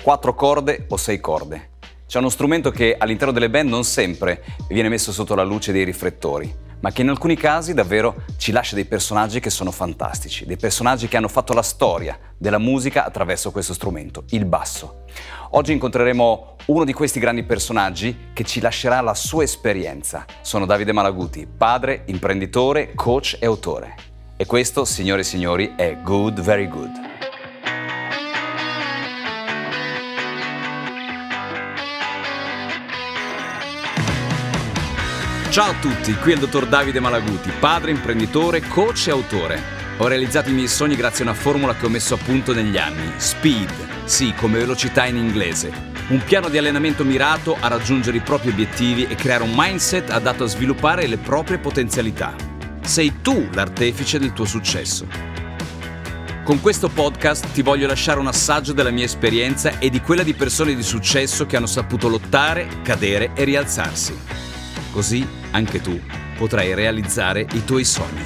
Quattro corde o sei corde. C'è uno strumento che all'interno delle band non sempre viene messo sotto la luce dei riflettori, ma che in alcuni casi davvero ci lascia dei personaggi che sono fantastici, dei personaggi che hanno fatto la storia della musica attraverso questo strumento, il basso. Oggi incontreremo uno di questi grandi personaggi che ci lascerà la sua esperienza. Sono Davide Malaguti, padre, imprenditore, coach e autore. E questo, signore e signori, è Good Very Good. Ciao a tutti, qui è il dottor Davide Malaguti, padre, imprenditore, coach e autore. Ho realizzato i miei sogni grazie a una formula che ho messo a punto negli anni. Speed, sì, come velocità in inglese. Un piano di allenamento mirato a raggiungere i propri obiettivi e creare un mindset adatto a sviluppare le proprie potenzialità. Sei tu l'artefice del tuo successo. Con questo podcast ti voglio lasciare un assaggio della mia esperienza e di quella di persone di successo che hanno saputo lottare, cadere e rialzarsi. Così anche tu potrai realizzare i tuoi sogni.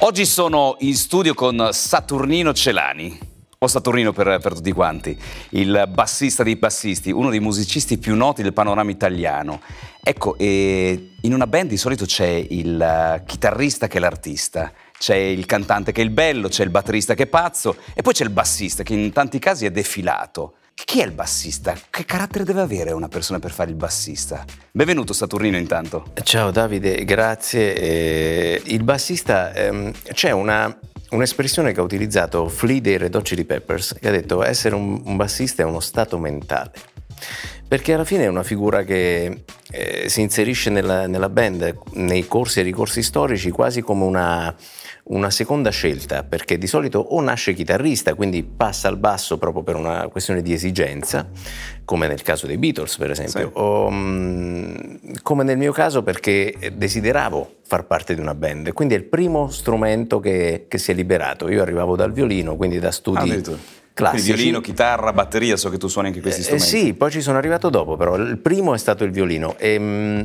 Oggi sono in studio con Saturnino Celani, o Saturnino per, per, tutti quanti, il bassista dei bassisti, uno dei musicisti più noti del panorama italiano. Ecco, in una band di solito c'è il chitarrista che è l'artista, c'è il cantante che è il bello, c'è il batterista che è pazzo e poi c'è il bassista che in tanti casi è defilato. Chi è il bassista? Che carattere deve avere una persona per fare il bassista? Benvenuto Saturnino intanto. Ciao Davide, grazie. Eh, il bassista, ehm, c'è una, un'espressione che ha utilizzato Flea dei Red Hot Chili Peppers, che ha detto essere un, un bassista è uno stato mentale. Perché alla fine è una figura che eh, si inserisce nella, nella band, nei corsi e ricorsi storici, quasi come una una seconda scelta, perché di solito o nasce chitarrista, quindi passa al basso proprio per una questione di esigenza, come nel caso dei Beatles per esempio, sì. o mm, come nel mio caso perché desideravo far parte di una band, quindi è il primo strumento che, che si è liberato. Io arrivavo dal violino, quindi da studi... Ah, Classici. Quindi violino, chitarra, batteria, so che tu suoni anche questi eh, strumenti. Eh, sì, poi ci sono arrivato dopo, però il primo è stato il violino e mh, mm,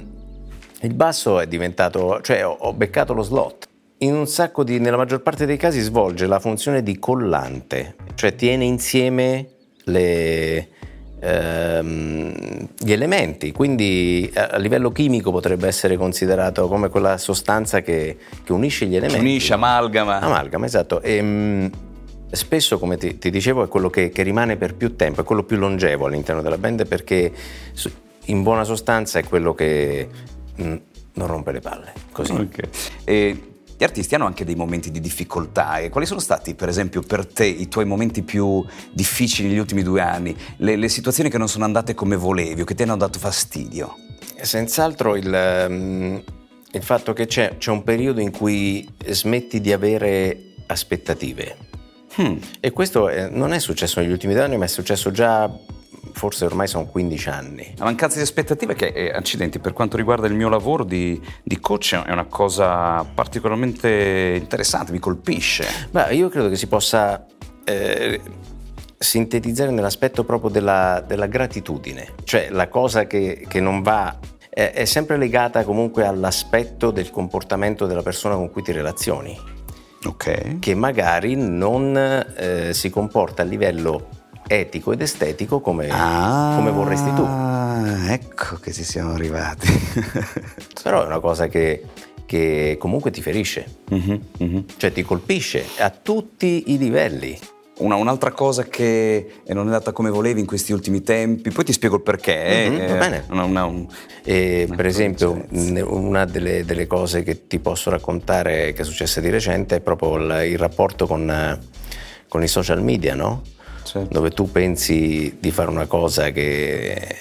il basso è diventato, cioè ho, ho beccato lo slot in un sacco di, nella maggior parte dei casi svolge la funzione di collante, cioè tiene insieme le, ehm, gli elementi, quindi a, a, livello chimico potrebbe essere considerato come quella sostanza che, che unisce gli elementi. Unisce, amalgama. Amalgama, esatto. E, ehm, spesso, come ti, ti, dicevo, è quello che, che, rimane per più tempo, è quello più longevo all'interno della band perché in buona sostanza è quello che mh, mm, non rompe le palle. Così. Okay. E gli artisti hanno anche dei momenti di difficoltà e quali sono stati per esempio per te i tuoi momenti più difficili negli ultimi due anni, le, le situazioni che non sono andate come volevi o che ti hanno dato fastidio? Senz'altro il, um, il fatto che c'è, c'è, un periodo in cui smetti di avere aspettative. Hmm. E questo è, non è successo negli ultimi due anni, ma è successo già forse ormai sono 15 anni. La mancanza di aspettative che, eh, accidenti, per quanto riguarda il mio lavoro di, di, coach è una cosa particolarmente interessante, mi colpisce. Beh, io credo che si possa eh, sintetizzare nell'aspetto proprio della, della, gratitudine, cioè la cosa che, che non va è, è sempre legata comunque all'aspetto del comportamento della persona con cui ti relazioni. Okay. Che magari non eh, si comporta a livello etico ed estetico come, ah, come vorresti tu. Ecco che ci siamo arrivati. Però è una cosa che, che comunque ti ferisce, uh-huh, uh-huh. cioè ti colpisce a tutti i livelli. Una, un'altra cosa che non è andata come volevi in questi ultimi tempi, poi ti spiego il perché. Mm-hmm, eh, va bene. Una, una, un, e, per esempio, una delle, delle, cose che ti posso raccontare che è successa di recente è proprio il, il rapporto con, con i social media, no? Certo. dove tu pensi di fare una cosa che,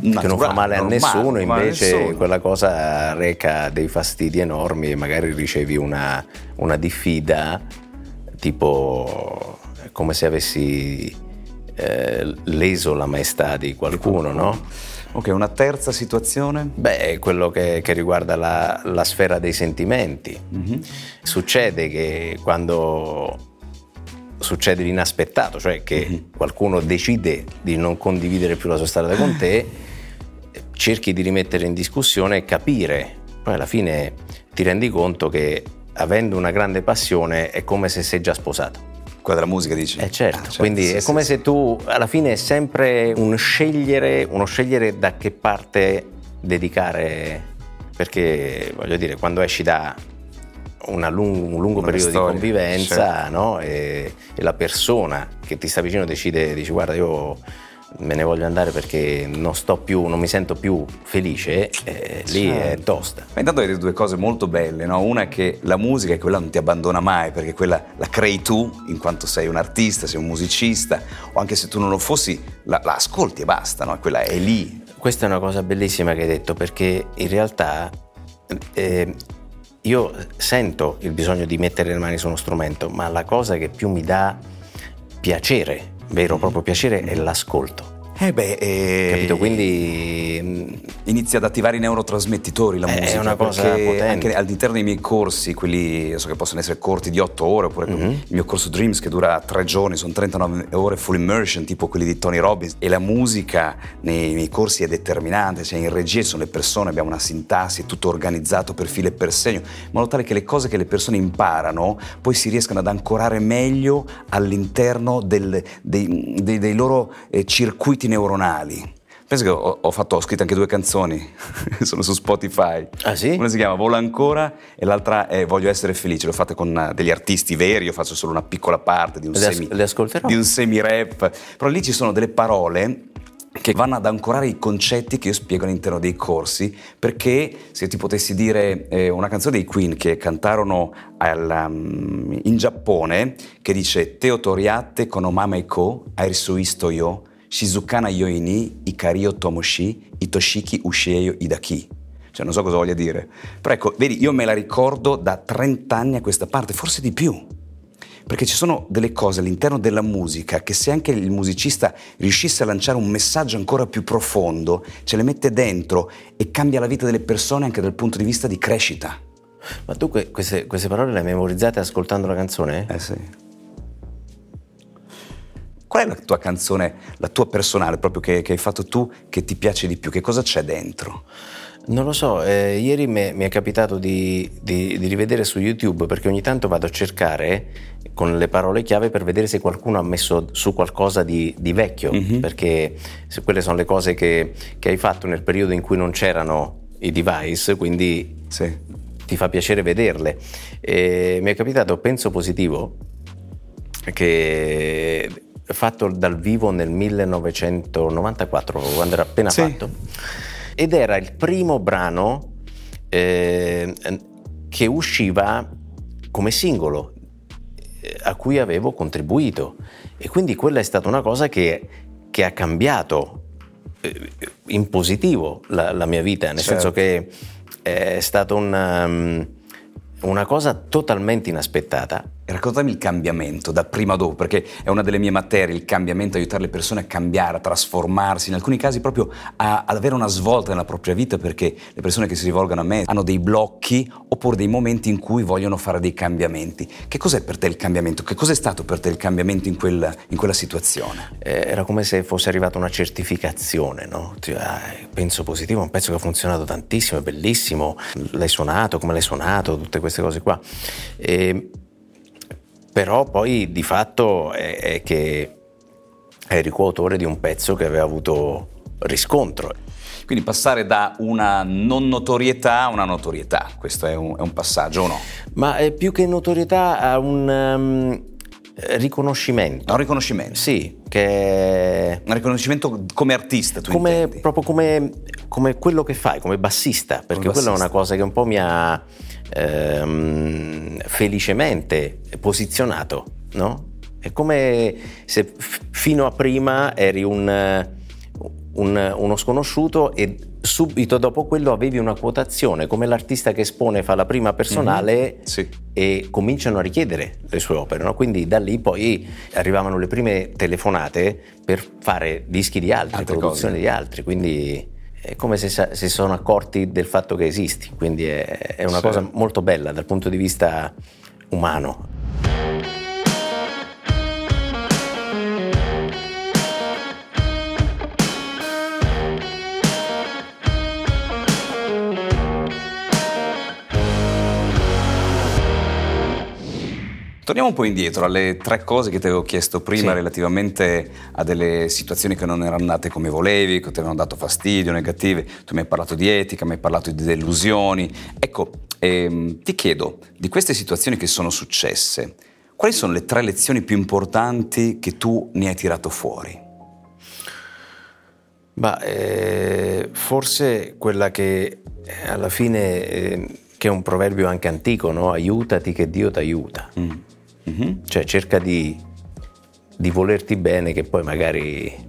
Naturale, che non fa male a normale, nessuno, invece nessuno. quella cosa reca dei fastidi enormi e magari ricevi una, una diffida tipo come se avessi eh, leso la maestà di qualcuno, no? Ok, una terza situazione? Beh, quello che, che riguarda la, la, sfera dei sentimenti. Mm-hmm. Succede che quando succede l'inaspettato, cioè che mm-hmm. qualcuno decide di non condividere più la sua strada con te, cerchi di rimettere in discussione e capire poi alla fine ti rendi conto che avendo una grande passione è come se sei già sposato. Quella della musica dici? Eh certo, ah, certo quindi sì, è come sì, se tu alla fine è sempre un scegliere, uno scegliere da che parte dedicare, perché voglio dire, quando esci da lung- un lungo una periodo storia, di convivenza certo. no? e, e, la persona che ti sta vicino decide, dici guarda io me ne voglio andare perché non sto più, non mi sento più felice, eh, lì certo. è tosta. Ma intanto hai detto due cose molto belle, no? Una è che la musica è quella non ti abbandona mai, perché quella la crei tu, in quanto sei un artista, sei un musicista, o anche se tu non lo fossi, la, la ascolti e basta, no? Quella è lì. Questa è una cosa bellissima che hai detto, perché in realtà eh, io sento il bisogno di mettere le mani su uno strumento, ma la cosa che più mi dà piacere vero proprio piacere è l'ascolto. Eh beh, eh, capito? Quindi mm, inizia ad attivare i neurotrasmettitori la musica. È una cosa potente. Anche all'interno dei miei corsi, quelli so che possono essere corti di 8 ore, oppure mm-hmm. il mio corso Dreams che dura 3 giorni, sono 39 ore full immersion, tipo quelli di Tony Robbins. E la musica nei miei corsi è determinante, cioè in regia sono le persone, abbiamo una sintassi, è tutto organizzato per filo e per segno, in modo tale che le cose che le persone imparano poi si riescano ad ancorare meglio all'interno del, dei, dei, dei, loro eh, circuiti neuronali. Penso che ho, ho, fatto, ho scritto anche due canzoni, sono su Spotify. Ah sì? Una si chiama Vola ancora e l'altra è Voglio essere felice. L'ho fatta con eh, degli artisti veri, io faccio solo una piccola parte di un, le semi, as- di un semi-rap. Però lì ci sono delle parole che vanno ad ancorare i concetti che io spiego all'interno dei corsi, perché se ti potessi dire eh, una canzone dei Queen che cantarono al, um, in Giappone, che dice Teo Toriate con Omama e Ko, Airsu Isto Yo, Shizukana Yoini, Ikario Tomoshi, Itoshiki Ushieyo Idaki. Cioè, non so cosa voglia dire. Però ecco, vedi, io me la ricordo da 30 anni a questa parte, forse di più. Perché ci sono delle cose all'interno della musica che se anche il musicista riuscisse a lanciare un messaggio ancora più profondo, ce le mette dentro e cambia la vita delle persone anche dal punto di vista di crescita. Ma tu queste, queste parole le hai memorizzate ascoltando la canzone? Eh sì. Qual è la tua canzone, la tua personale, proprio che, che hai fatto tu, che ti piace di più? Che cosa c'è dentro? Non lo so, eh, ieri mi, mi, è capitato di, di, di, rivedere su YouTube perché ogni tanto vado a cercare con le parole chiave per vedere se qualcuno ha messo su qualcosa di, di vecchio, mm-hmm. perché se quelle sono le cose che, che, hai fatto nel periodo in cui non c'erano i device, quindi sì. ti fa piacere vederle. E mi è capitato Penso Positivo, che fatto dal vivo nel 1994, quando era appena sì. fatto, ed era il primo brano eh, che usciva come singolo eh, a cui avevo contribuito e quindi quella è stata una cosa che, che ha cambiato eh, in positivo la, la, mia vita, nel certo. senso che è stata una, um, una cosa totalmente inaspettata Raccontami il cambiamento da prima a dopo, perché è una delle mie materie, il cambiamento, aiutare le persone a cambiare, a trasformarsi, in alcuni casi proprio a, ad avere una svolta nella propria vita, perché le persone che si rivolgono a me hanno dei blocchi oppure dei momenti in cui vogliono fare dei cambiamenti. Che cos'è per te il cambiamento? Che cos'è stato per te il cambiamento in, quel, in quella situazione? Eh, era come se fosse arrivata una certificazione, no? penso positivo, un pezzo che ha funzionato tantissimo, è bellissimo, l'hai suonato, come l'hai suonato, tutte queste cose qua. E, però poi di fatto è, è che eri coautore di un pezzo che aveva avuto riscontro. Quindi passare da una non notorietà a una notorietà, questo è un, è un passaggio o no? Ma più che notorietà a un um, riconoscimento. Un riconoscimento? Sì, che... Un riconoscimento come artista, tu come, Proprio come, come, quello che fai, come bassista, perché come quella è una cosa che un po' mi ha ehm, felicemente posizionato, no? È come se f- fino a prima eri un, un, uno sconosciuto e subito dopo quello avevi una quotazione, come l'artista che espone fa la prima personale mm-hmm. sì. e cominciano a richiedere le sue opere. No? Quindi da lì poi arrivavano le prime telefonate per fare dischi di altri, Altre produzioni cose. di altri. Quindi è come se si sono accorti del fatto che esisti, quindi è, è una sì. cosa molto bella dal punto di vista umano. Torniamo un po' indietro alle tre cose che ti avevo chiesto prima Sì. relativamente a delle situazioni che non erano andate come volevi, che ti avevano dato fastidio, negative. Tu mi hai parlato di etica, mi hai parlato di delusioni. Ecco, ehm, ti chiedo, di queste situazioni che sono successe, quali sono le tre lezioni più importanti che tu ne hai tirato fuori? Ma eh, forse quella che eh, alla fine, eh, che è un proverbio anche antico, no? aiutati che Dio ti aiuta. Mm. Mhm. Cioè cerca di, di volerti bene che poi magari...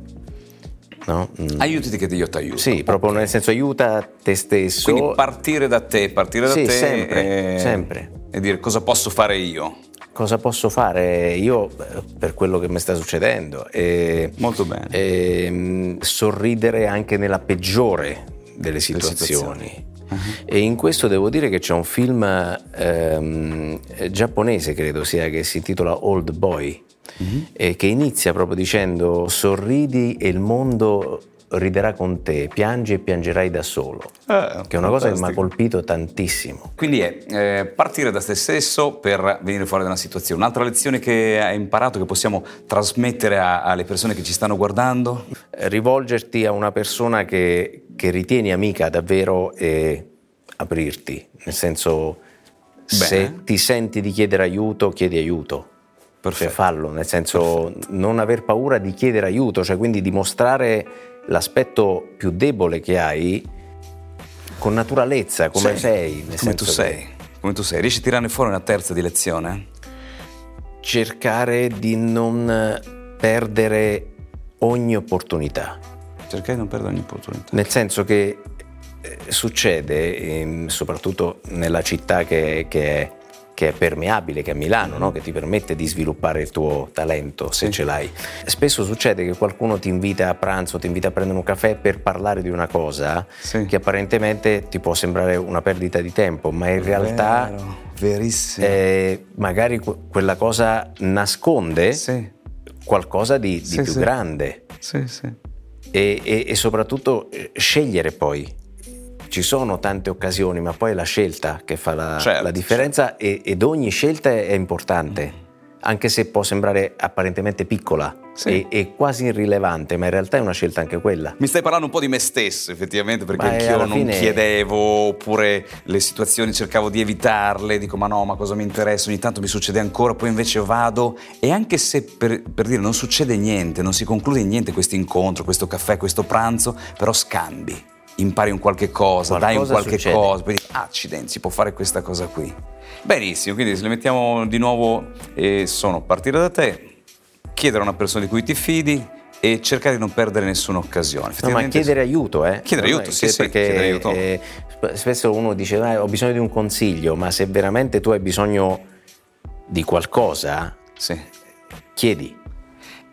No? Mm. Aiutati che Dio ti aiuta. Sì, proprio nel senso aiuta te stesso. Quindi partire da te, partire da Sì, te sempre, e, sempre. e dire cosa posso fare io. Cosa posso fare io eh, per quello che mi sta succedendo? E, Molto bene. e, mm, sorridere anche nella peggiore delle situazioni. situazioni. E in questo devo dire che c'è un film ehm, eh, giapponese, credo sia, che si intitola Old Boy, e che inizia proprio dicendo sorridi e il mondo riderà con te, piangi e piangerai da solo, Eh, che è una cosa che mi ha colpito tantissimo. Quindi è eh, partire da te stesso per venire fuori da una situazione. Un'altra lezione che hai imparato che possiamo trasmettere a- alle persone che ci stanno guardando? rivolgerti a una persona che, che ritieni amica davvero e aprirti, nel senso se Bene. ti senti di chiedere aiuto, chiedi aiuto. Perfetto. Cioè fallo, nel senso non aver paura di chiedere aiuto, cioè quindi dimostrare l'aspetto più debole che hai con naturalezza, come Sì, sei. Come tu che sei. Come tu sei. Riesci a tirarne fuori una terza di lezione? Cercare di non perdere ogni opportunità. Cercare di non perdere ogni opportunità. Nel senso che eh, succede, ehm, soprattutto nella città che, che è, che è permeabile, che è Milano, no? che ti permette di sviluppare il tuo talento se Sì. ce l'hai. Spesso succede che qualcuno ti invita a pranzo, ti invita a prendere un caffè per parlare di una cosa Sì. che apparentemente ti può sembrare una perdita di tempo, ma in realtà Vero, verissimo. eh, magari que- quella cosa nasconde sì, qualcosa di, di più grande sì, sì. E, e- e soprattutto eh, scegliere poi. Ci sono tante occasioni, ma poi è la scelta che fa la, Certo, la differenza ed ogni scelta è importante, anche se può sembrare apparentemente piccola Sì. e, e quasi irrilevante, ma in realtà è una scelta anche quella. Mi stai parlando un po' di me stesso, effettivamente, perché Ma, eh, anch'io non fine- chiedevo, oppure le situazioni cercavo di evitarle, dico ma no, ma cosa mi interessa, ogni tanto mi succede ancora, poi invece vado e anche se per, per dire non succede niente, non si conclude niente questo incontro, questo caffè, questo pranzo, però scambi, impari un qualche cosa, dai un Qualcosa qualche succede. cosa, poi dici, accidenti, si può fare questa cosa qui. Benissimo, quindi se le mettiamo di nuovo, eh, sono partire da te, chiedere a una persona di cui ti fidi e cercare di non perdere nessuna occasione. No, ma chiedere aiuto, eh? Chiedere aiuto, è sì, che- sì, perché chiedere aiuto. eh, sp- spesso uno dice "Ah, ho bisogno di un consiglio, ma se veramente tu hai bisogno di qualcosa, Sì. chiedi.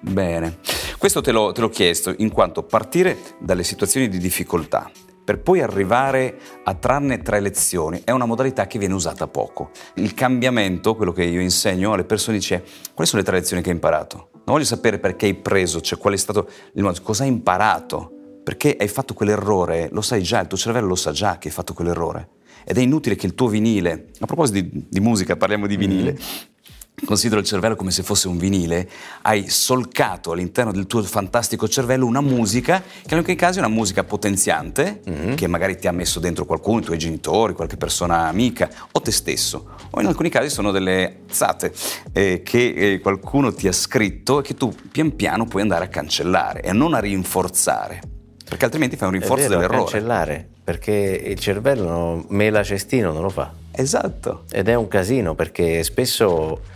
Bene, questo te l'ho, te l'ho chiesto in quanto partire dalle situazioni di difficoltà per poi arrivare a trarne tre lezioni è una modalità che viene usata poco. Il cambiamento, quello che io insegno alle persone, dice quali sono le tre lezioni che hai imparato? Non voglio sapere perché hai preso, cioè qual è stato il modo, cosa hai imparato? Perché hai fatto quell'errore, lo sai già, il tuo cervello lo sa già che hai fatto quell'errore. Ed è inutile che il tuo vinile, a proposito di, di musica, parliamo di vinile, Considero il cervello come se fosse un vinile, hai solcato all'interno del tuo fantastico cervello una musica che in alcuni casi è una musica potenziante, che magari ti ha messo dentro qualcuno, i tuoi genitori, qualche persona amica o te stesso, o in alcuni casi sono delle zate eh, che eh, qualcuno ti ha scritto e che tu pian piano puoi andare a cancellare e non a rinforzare, perché altrimenti fai un rinforzo vero, dell'errore. cancellare, perché il cervello mela cestino non lo fa. Esatto. Ed è un casino perché spesso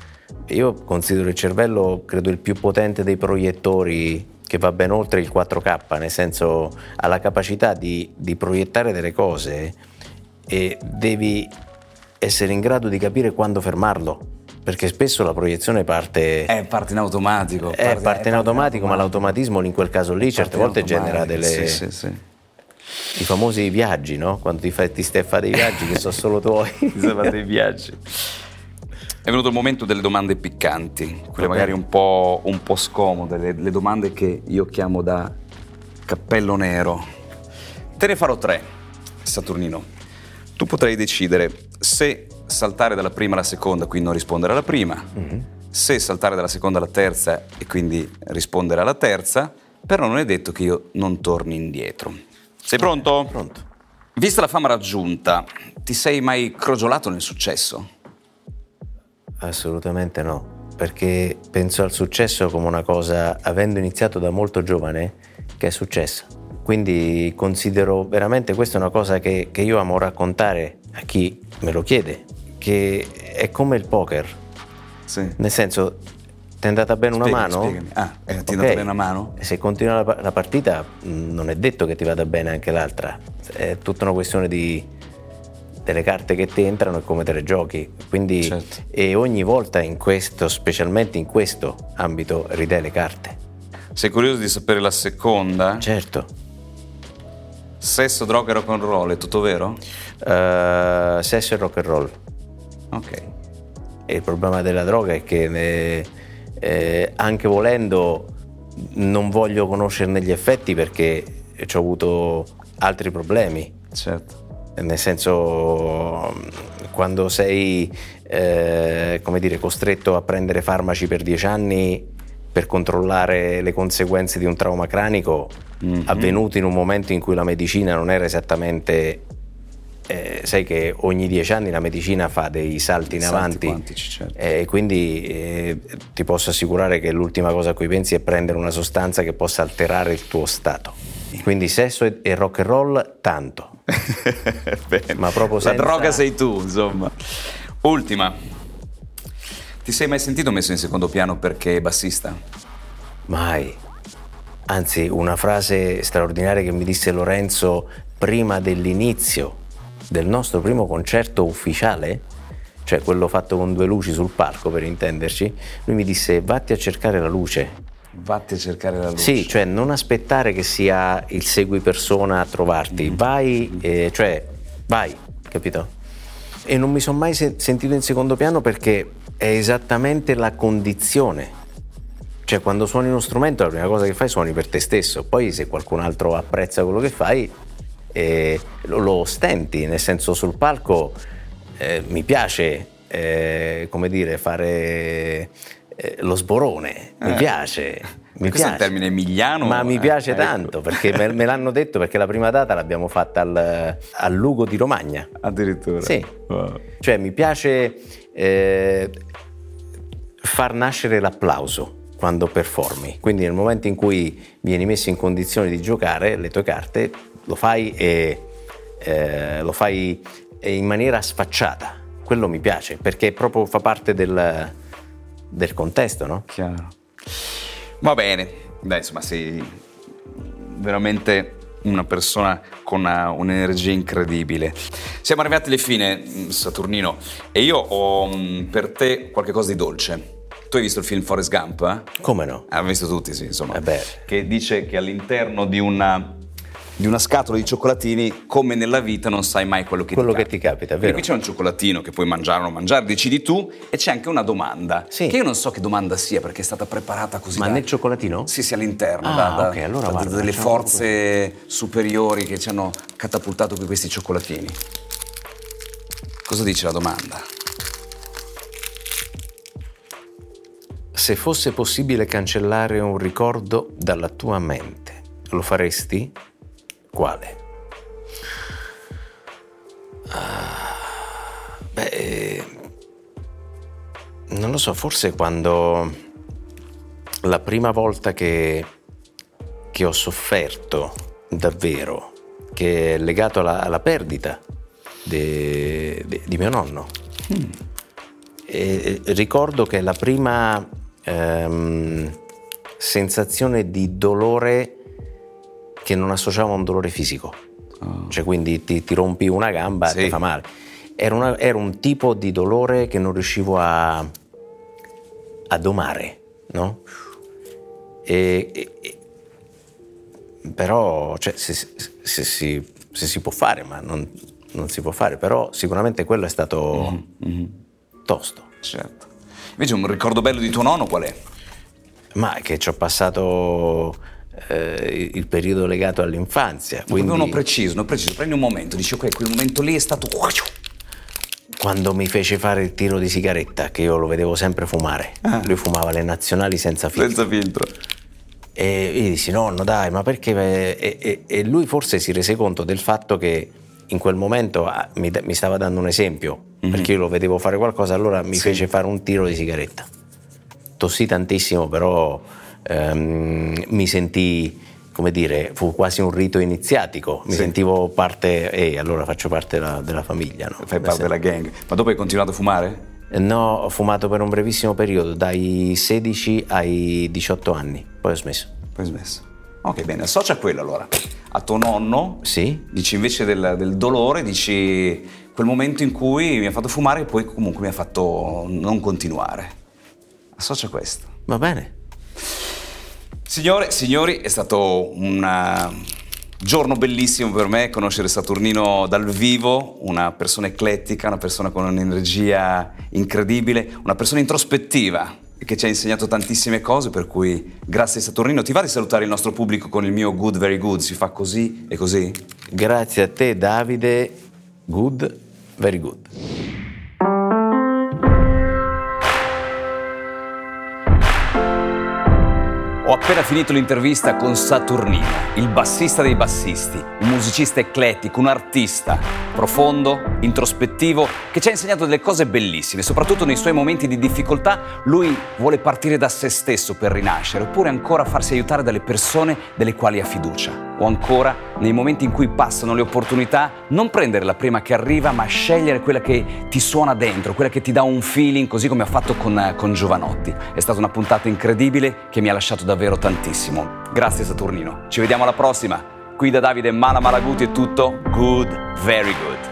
io considero il cervello, credo, il più potente dei proiettori che va ben oltre il 4K, nel senso ha la capacità di, di proiettare delle cose e devi essere in grado di capire quando fermarlo, perché spesso la proiezione parte... Eh, parte in automatico. eh, parte in automatico, ma l'automatismo in quel caso lì certe volte genera delle, Sì, sì, sì. i famosi viaggi, no? Quando ti fai ti stai a fare dei viaggi che sono solo tuoi. Ti sei fatto i viaggi. È venuto il momento delle domande piccanti, quelle magari un po', un po' scomode, le, le domande che io chiamo da cappello nero. Te ne farò tre, Saturnino. Tu potrai decidere se saltare dalla prima alla seconda, quindi non rispondere alla prima. Mm-hmm. Se saltare dalla seconda alla terza e quindi rispondere alla terza, però non è detto che io non torni indietro. Sei pronto? Pronto. Vista la fama raggiunta, ti sei mai crogiolato nel successo? Assolutamente no, perché penso al successo come una cosa, avendo iniziato da molto giovane, che è successa. Quindi considero veramente questa una cosa che, che io amo raccontare a chi me lo chiede, che è come il poker. Sì. Nel senso, ti è andata bene una Spiegami, mano? spiegami. Ah, ti è andata bene una mano? Se continua la, la partita mh, non è detto che ti vada bene anche l'altra, è tutta una questione di, delle carte che ti entrano e come te le giochi. Quindi, Certo. E ogni volta in questo, specialmente in questo ambito, ridai le carte. Sei curioso di sapere la seconda? Certo. Sesso, droga e rock and roll, è tutto vero? Eh, sesso e rock and roll. Ok. E il problema della droga è che eh, eh, anche volendo non voglio conoscerne gli effetti perché ci ho avuto altri problemi. Certo. Nel senso, quando sei eh, come dire, costretto a prendere farmaci per dieci anni per controllare le conseguenze di un trauma cranico, avvenuto in un momento in cui la medicina non era esattamente. eh, sai che ogni dieci anni la medicina fa dei salti in Salti avanti certo. e quindi eh, ti posso assicurare che l'ultima cosa a cui pensi è prendere una sostanza che possa alterare il tuo stato. Quindi sesso e, e rock and roll tanto. Ma proprio La senza- droga sei tu, insomma. Ultima. Ti sei mai sentito messo in secondo piano perché bassista? Mai. Anzi, una frase straordinaria che mi disse Lorenzo prima dell'inizio del nostro primo concerto ufficiale, cioè quello fatto con due luci sul palco per intenderci, lui mi disse vatti a cercare la luce. Vatti a cercare la luce. Sì, cioè non aspettare che sia il segui persona a trovarti, vai, eh, cioè vai, capito? E non mi sono mai se- sentito in secondo piano perché è esattamente la condizione. Cioè quando suoni uno strumento la prima cosa che fai suoni per te stesso, poi se qualcun altro apprezza quello che fai eh, lo, lo ostenti, nel senso sul palco eh, mi piace, eh, come dire, fare eh, lo sborone, mi Eh. piace. Mi Questo è piace. un termine emiliano? Ma mi Eh, piace ecco. tanto perché me, me l'hanno detto perché la prima data l'abbiamo fatta al, al Lugo di Romagna. Addirittura. Sì. Wow. Cioè mi piace eh, far nascere l'applauso quando performi. Quindi nel momento in cui vieni messo in condizione di giocare le tue carte, lo fai e eh, lo fai in maniera sfacciata. Quello mi piace perché proprio fa parte del, del contesto, no? Chiaro. Va bene. Dai, insomma, sei veramente una persona con una- un'energia incredibile. Siamo arrivati alle fine, mh, Saturnino, e io ho mh, per te qualcosa di dolce. Tu hai visto il film Forrest Gump? Eh? Come no? Ah, visto tutti, sì, insomma. Eh beh. Che dice che all'interno di una, di una scatola di cioccolatini, come nella vita, non sai mai quello che Quello ti che ti capita, è Quindi vero? qui c'è un cioccolatino che puoi mangiare o non mangiare, decidi tu, e c'è anche una domanda. Sì. Che io non so che domanda sia perché è stata preparata così. Ma da- nel cioccolatino? Sì, sì, all'interno. Ah, da, da- ok, allora da- guarda, delle forze superiori che ci hanno catapultato qui questi cioccolatini. Cosa dice la domanda? Se fosse possibile cancellare un ricordo dalla tua mente, lo faresti? Quale? Ah, beh, eh, non lo so, forse quando la prima volta che, che ho sofferto davvero, che è legato alla, alla perdita de- de- di mio nonno. E ricordo che la prima ehm, sensazione di dolore che non associavo a un dolore fisico, cioè quindi ti, ti rompi una gamba e Sì. ti fa male. Era, una- era un tipo di dolore che non riuscivo a, a domare, no? E, e- però, cioè, se, se- se si, se si può fare, ma non, non si può fare, però sicuramente quello è stato tosto. Certo. Invece un ricordo bello di tuo nonno qual è? Ma che ci ho passato eh, il periodo legato all'infanzia. Quindi uno preciso, uno preciso. Prendi un momento, dici ok, quel momento lì è stato... quando mi fece fare il tiro di sigaretta, che io lo vedevo sempre fumare. Ah. Lui fumava le nazionali senza filtro. Senza filtro. E io dissi, nonno dai, ma perché... E, e, e, lui forse si rese conto del fatto che in quel momento ah, mi, mi stava dando un esempio, mm-hmm. perché io lo vedevo fare qualcosa, allora mi sì. fece fare un tiro di sigaretta. Tossì tantissimo, però ehm, mi sentii come dire, fu quasi un rito iniziatico, mi sì. sentivo parte, e allora faccio parte della, della famiglia. No? Fai parte della gang. Ma dopo hai continuato a fumare? No, ho fumato per un brevissimo periodo, dai 16 ai 18 anni, poi ho smesso. Poi ho smesso. Ok, bene, associa quello allora. A tuo nonno, sì? dici invece del, del dolore, dici quel momento in cui mi ha fatto fumare e poi comunque mi ha fatto non continuare. Associa questo. Va bene. Signore, signori, è stato un uh, giorno bellissimo per me conoscere Saturnino dal vivo, una persona eclettica, una persona con un'energia incredibile, una persona introspettiva che ci ha insegnato tantissime cose, per cui grazie Saturnino. Ti va di salutare il nostro pubblico con il mio good, very good? Si fa così e così? Grazie a te Davide, good, very good. Appena finito l'intervista con Saturnino, il bassista dei bassisti, un musicista eclettico, un artista profondo, introspettivo, che ci ha insegnato delle cose bellissime, soprattutto nei suoi momenti di difficoltà. Lui vuole partire da se stesso per rinascere, oppure ancora farsi aiutare dalle persone delle quali ha fiducia. O ancora, nei momenti in cui passano le opportunità, non prendere la prima che arriva, ma scegliere quella che ti suona dentro, quella che ti dà un feeling, così come ha fatto con, con Giovanotti. È stata una puntata incredibile che mi ha lasciato davvero tantissimo. Grazie Saturnino. Ci vediamo alla prossima. Qui da Davide Mala Malaguti è tutto. Good, very good.